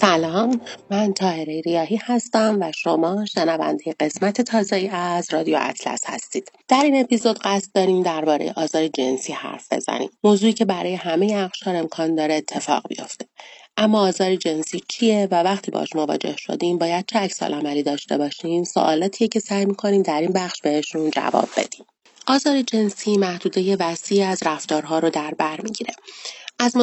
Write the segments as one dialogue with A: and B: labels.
A: سلام من تاهره ریاهی هستم و شما شنونده قسمت تازه از رادیو اطلس هستید. در این اپیزود قصد داریم درباره آزار جنسی حرف بزنیم. موضوعی که برای همه اقشار امکان داره اتفاق بیفته. اما آزار جنسی چیه و وقتی باش مواجه شدیم باید چه عکس عملی داشته باشیم؟ سوالاتیه که سعی می‌کنیم در این بخش بهشون جواب بدیم. آزار جنسی محدوده وسیعی از رفتارها رو در بر می‌گیره. از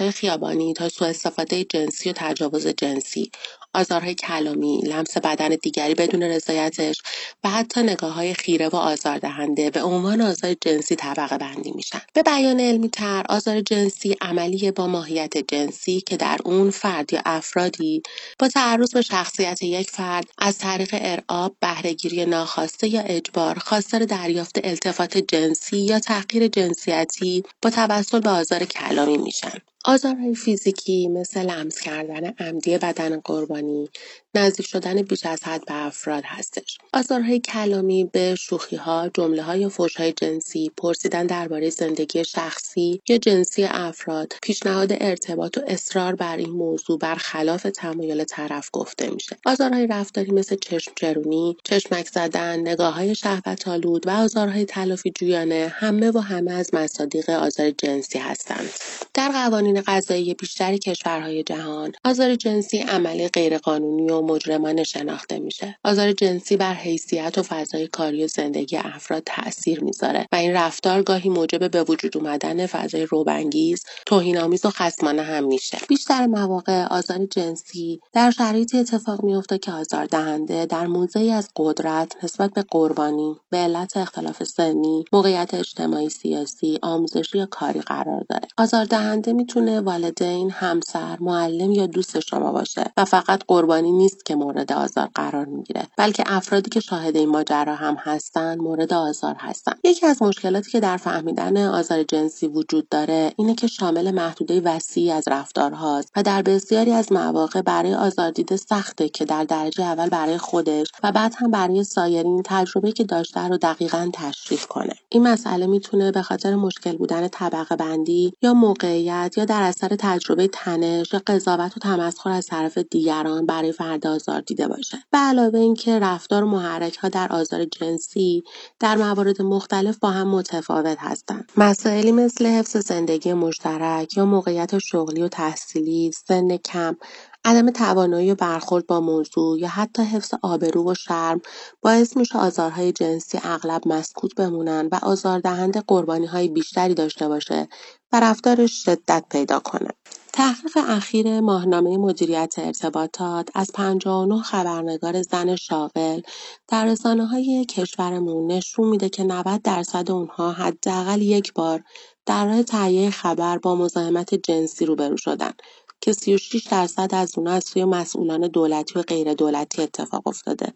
A: های خیابانی تا سوء استفاده جنسی و تجاوز جنسی، آزارهای کلامی، لمس بدن دیگری بدون رضایتش و حتی های خیره و آزاردهنده به عنوان آزار جنسی طبقه بندی میشن. به بیان علمی تر آزار جنسی عملی با ماهیت جنسی که در اون فرد یا افرادی با تعرض به شخصیت یک فرد از طریق ارعاب، بهرهگیری ناخواسته یا اجبار خواستار دریافت التفات جنسی یا تحقیر جنسیتی با توسل به آزار کلامی میشن. آزارهای فیزیکی مثل لمس کردن عمدی بدن قربانی، نزدیک شدن بیش از حد به افراد هستش. آزارهای کلامی به شوخیها، جمله‌ها یا فحش‌های جنسی، پرسیدن درباره زندگی شخصی یا جنسی افراد، پیشنهاد ارتباط و اصرار بر این موضوع برخلاف تمایل طرف گفته میشه. آزارهای رفتاری مثل چشم چرونی، چشمک زدن، نگاه‌های شهوت‌آلود و آزارهای تلافی جویانه همه و همه از مصادیق آزار جنسی هستند. در قوانین قضایی بیشتر کشورهای جهان، آزار جنسی عملی غیرقانونی و مجرمانه شناخته میشه. آزار جنسی بر حیثیت و فضای کاری و زندگی افراد تاثیر می‌ذاره و این رفتار گاهی موجب به وجود اومدن فضای روبانگیز، توهینآمیز و خصمانه هم میشه. بیشتر مواقع آزار جنسی در شرایطی اتفاق میفته که آزاردهنده در موضعی از قدرت نسبت به قربانی به علت اختلاف سنی، موقعیت اجتماعی سیاسی، آموزشی یا کاری قرار داره. آزاردهنده می‌تونه والدین، همسر، معلم یا دوست شما باشه و فقط قربانی نیست که مورد آزار قرار می‌گیره بلکه افرادی که شاهد این ماجرا هم هستن مورد آزار هستن یکی از مشکلاتی که در فهمیدن آزار جنسی وجود داره اینه که شامل محدوده وسیعی از رفتارهاست و در بسیاری از مواقع برای آزاردیده سخته که در درجه اول برای خودش و بعد هم برای سایرین تجربه که داشته رو دقیقا تشریح کنه. این مسئله می‌تونه به خاطر مشکل بودن طبقه بندی یا موقعیت یا در اثر تجربه تنش یا قضاوت و تمسخر از طرف دیگران برای فرد آزار دیده باشه به علاوه اینکه رفتار و ها در آزار جنسی در موارد مختلف با هم متفاوت هستند مسائلی مثل حفظ زندگی مشترک یا موقعیت شغلی و تحصیلی سن کم عدم توانایی و برخورد با موضوع یا حتی حفظ آبرو و شرم باعث میشه آزارهای جنسی اغلب مسکوت بمونن و آزاردهنده های بیشتری داشته باشه و رفتارش شدت پیدا کنه. تحقیق اخیر ماهنامه مدیریت ارتباطات از 59 خبرنگار زن شاغل در های کشورمون نشون میده که 90 درصد اونها حداقل یک بار در راه تهیه خبر با مزاحمت جنسی روبرو شدن که 36 درصد از اونها از سوی مسئولان دولتی و غیر دولتی اتفاق افتاده.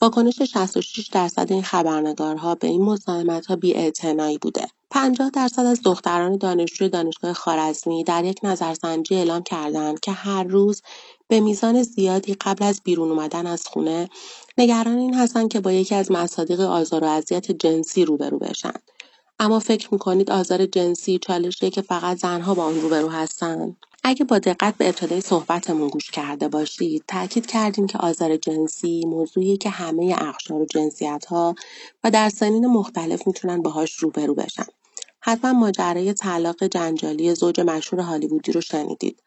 A: واکنش 66 درصد این خبرنگارها به این مزاحمت‌ها بی‌اعتنایی بوده. 50 درصد از دختران دانشجوی دانشگاه خارزمی در یک نظرسنجی اعلام کردند که هر روز به میزان زیادی قبل از بیرون اومدن از خونه نگران این هستند که با یکی از مصادیق آزار و اذیت جنسی روبرو بشن. اما فکر می‌کنید آزار جنسی چالشیه که فقط زنها با اون روبرو هستن؟ اگه با دقت به ابتدای صحبتمون گوش کرده باشید تاکید کردیم که آزار جنسی موضوعی که همه اقشار و جنسیت ها و در سنین مختلف می‌تونن باهاش روبرو بشن حتما ماجرای طلاق جنجالی زوج مشهور هالیوودی رو شنیدید.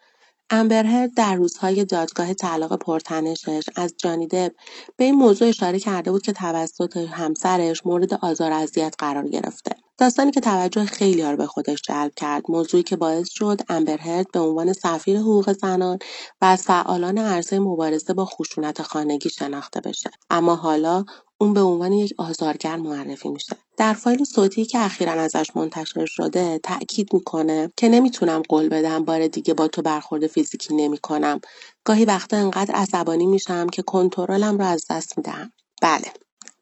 A: امبر در روزهای دادگاه طلاق پرتنشش از جانی دب به این موضوع اشاره کرده بود که توسط همسرش مورد آزار اذیت قرار گرفته. داستانی که توجه خیلی رو به خودش جلب کرد. موضوعی که باعث شد امبر به عنوان سفیر حقوق زنان و از فعالان عرصه مبارزه با خشونت خانگی شناخته بشه. اما حالا اون به عنوان یک آزارگر معرفی میشه. در فایل صوتی که اخیرا ازش منتشر شده تاکید می‌کنه که نمی‌تونم قول بدم بار دیگه با تو برخورد فیزیکی نمی‌کنم. گاهی وقتا انقدر عصبانی میشم که کنترلم رو از دست می‌دهم بله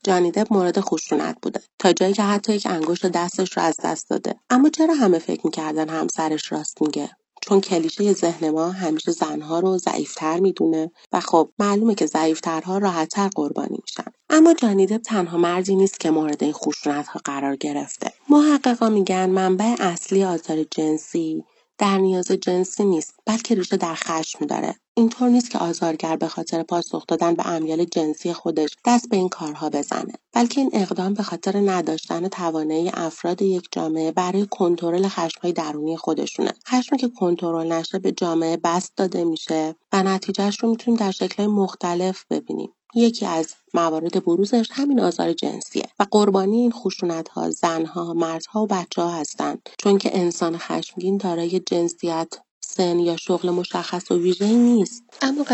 A: جانی دپ مورد خشونت بوده. تا جایی که حتی یک انگشت دستش رو از دست داده. اما چرا همه فکر می‌کردن همسرش راست میگه؟ چون کلیشه ذهن ما همیشه زنها رو ضعیفتر می‌دونه. و خب معلومه که ضعیفترها راحتتر قربانی میشن. اما جانی دپ تنها مردی نیست که مورد این خشونت ها قرار گرفته. محققا میگن منبع اصلی آزار جنسی در نیاز جنسی نیست بلکه ریشه در خشم داره. اینطور نیست که آزارگر به خاطر پاسخ دادن به امیال جنسی خودش دست به این کارها بزنه بلکه این اقدام به خاطر نداشتن توانایی افراد یک جامعه برای کنترل خشمهای درونی خودشونه. خشمی که کنترل نشه به جامعه بست داده میشه و نتیجهش رو می‌تونیم در شکلهای مختلف ببینیم. یکی از موارد بروزش همین آزار جنسیه و قربانی این خشونت ها زنها مردها و بچه ها هستند. چون که انسان خشمگین دارای جنسیت سن یا شغل مشخص و ویژه‌ای نیست. اما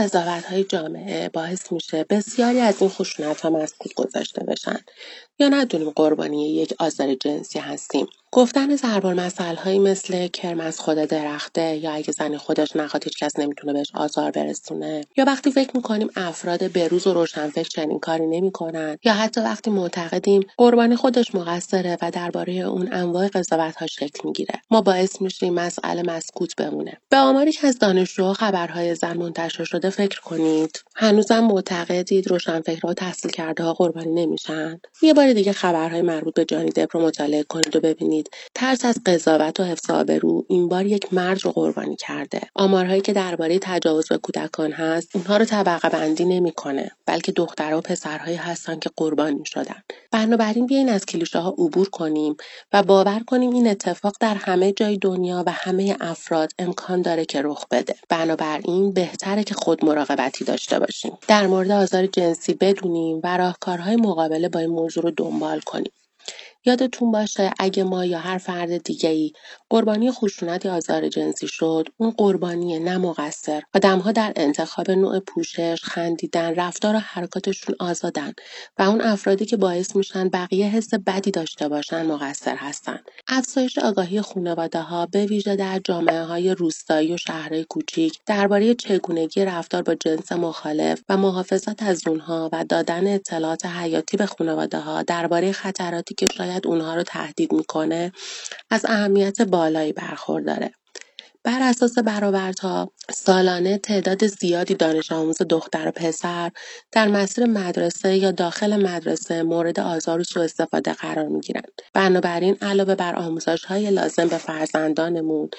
A: های جامعه باعث میشه بسیاری از این ها مسکوت گذاشته بشن. یا ندونیم قربانی یک آزار جنسی هستیم. گفتن هایی مثل کرم از خود درخته یا اگه زنی خودش نخواد هیچ کس نمی‌تونه بهش آزار برسونه یا وقتی فکر می‌کنیم افراد بروز و روشنفکر چنین کاری نمی‌کنن یا حتی وقتی معتقدیم قربانی خودش مقصره و درباره اون انواع قضاوت ها شکل می‌گیره ما باعث میشیم مسئله مسکوت بمونه. به آماری که از دانشجوها خبرهای زن منتشر شده فکر کنید. هنوزم معتقدید روشنفکرها و تحصیل کرده ها قربانی نمیشن؟ یه بار دیگه خبرهای مربوط به جانی دپ رو مطالعه کنید و ببینید ترس از قضاوت و حفظ آبرو این بار یک مرد رو قربانی کرده. آمارهایی که درباره تجاوز به کودکان هست اونها رو طبقه بندی نمی‌کنه بلکه دخترها و پسرهایی هستن که قربانی شدن. بنابراین بیاین از کلیشه ها عبور کنیم و باور کنیم این اتفاق در همه جای دنیا و همه افراد امکان داره که رخ بده. بنابراین بهتره که خود مراقبتی داشته باشیم. در مورد آزار جنسی بدونیم و راهکارهای مقابله با این موضوع رو دنبال کنیم. یادتون باشه اگه ما یا هر فرد دیگه‌ای قربانی خشونت یا آزار جنسی شد اون قربانی نه مقصر. آدمها در انتخاب نوع پوشش خندیدن رفتار و حرکاتشون آزادن و اون افرادی که باعث میشن بقیه حس بدی داشته باشن مقصر هستن. افزایش آگاهی خانواده ها به ویژه در جامعه های روستایی و شهرهای کوچیک درباره چگونگی رفتار با جنس مخالف و محافظت از اونها و دادن اطلاعات حیاتی به خانواده ها درباره خطراتی که شاید اونها رو تهدید می‌کنه از اهمیت بالایی برخورداره. بر اساس برآوردها سالانه تعداد زیادی دانش آموز دختر و پسر در مسیر مدرسه یا داخل مدرسه مورد آزار و سوء استفاده قرار می گیرند. بنابراین علاوه بر آموزش های لازم به فرزندانمون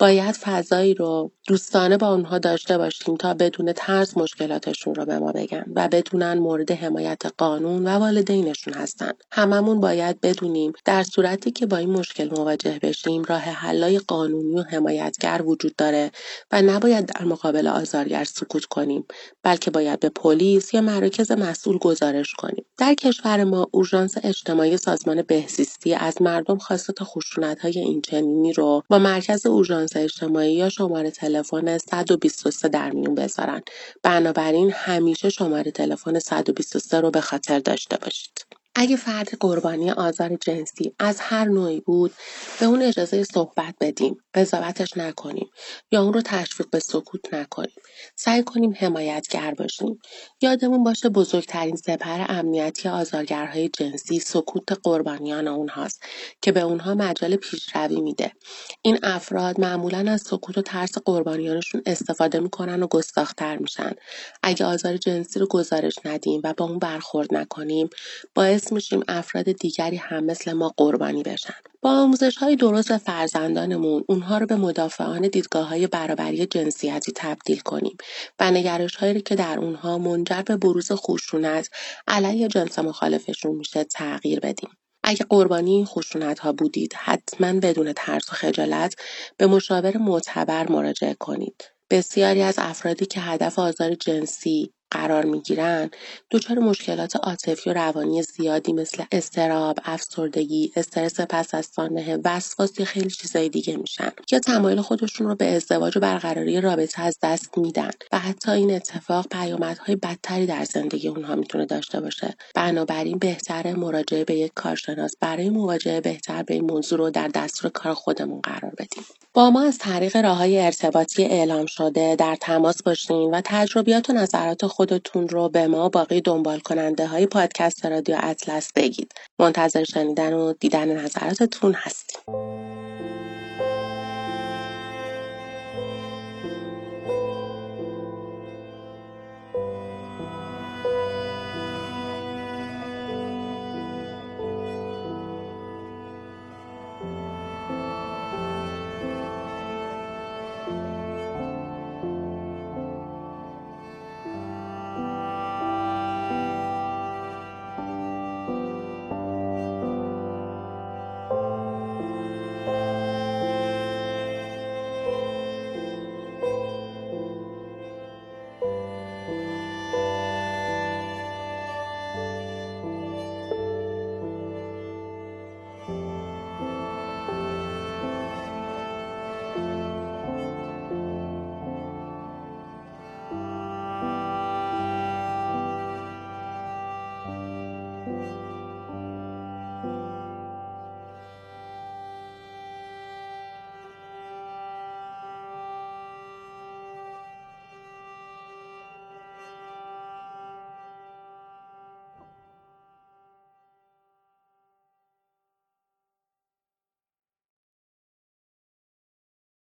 A: باید فضایی رو دوستانه با اونها داشته باشیم تا بدون ترس مشکلاتشون رو به ما بگن و بدونن مورد حمایت قانون و والدینشون هستن. هممون باید بدونیم در صورتی که با این مشکل مواجه بشیم راه حلای قانونی و حمایتگر وجود داره و نباید در مقابل آزارگر سکوت کنیم بلکه باید به پلیس یا مراکز مسئول گزارش کنیم. در کشور ما اورژانس اجتماعی سازمان بهزیستی از مردم خواستات خشونت های اینچنینی رو با مرکز اورژانس اجتماعی یا شماره تلفن 123 در میون بذارن. بنابراین همیشه شماره تلفن 123 رو به خاطر داشته باشید. اگه فرد قربانی آزار جنسی از هر نوعی بود به اون اجازه صحبت بدیم قضاوتش نکنیم یا اون رو تشویق به سکوت نکنیم. سعی کنیم حمایتگر باشیم. یادمون باشه بزرگترین سپر امنیتی آزارگرهای جنسی سکوت قربانیان اونهاست که به اونها مجال پیشروی میده. این افراد معمولا از سکوت و ترس قربانیانشون استفاده می‌کنن و گستاختر میشن. اگه آزار جنسی رو گزارش ندیم و با اون برخورد نکنیم باعث باعث میشیم افراد دیگری هم مثل ما قربانی بشن. با آموزش های درست فرزندانمون اونها رو به مدافعان دیدگاه های برابری جنسیتی تبدیل کنیم و نگرش هایی که در اونها منجر به بروز خشونت علیه جنس مخالفشون میشه تغییر بدیم. اگه قربانی این خشونت ها بودید حتما بدون ترس و خجالت به مشاور معتبر مراجعه کنید. بسیاری از افرادی که هدف آزار جنسی قرار می‌گیرن دچار مشکلات عاطفی و روانی زیادی مثل استراب افسردگی استرس پس از سانحه وسواس خیلی چیزای دیگه میشن یا تمایل خودشون رو به ازدواج و برقراری رابطه از دست میدن و حتی این اتفاق پیامدهای بدتری در زندگی اونها می‌تونه داشته باشه. بنابراین بهتره مراجعه به یک کارشناس برای مواجهه بهتر به این موضوع رو در دستور کار خودمون قرار بدیم. با ما از طریق راه های ارتباطی اعلام شده در تماس باشین و تجربیات و نظرات خودتون رو به ما باقی دنبال کننده های پادکست رادیو اطلس بگید. منتظر شنیدن و دیدن نظراتتون هستیم.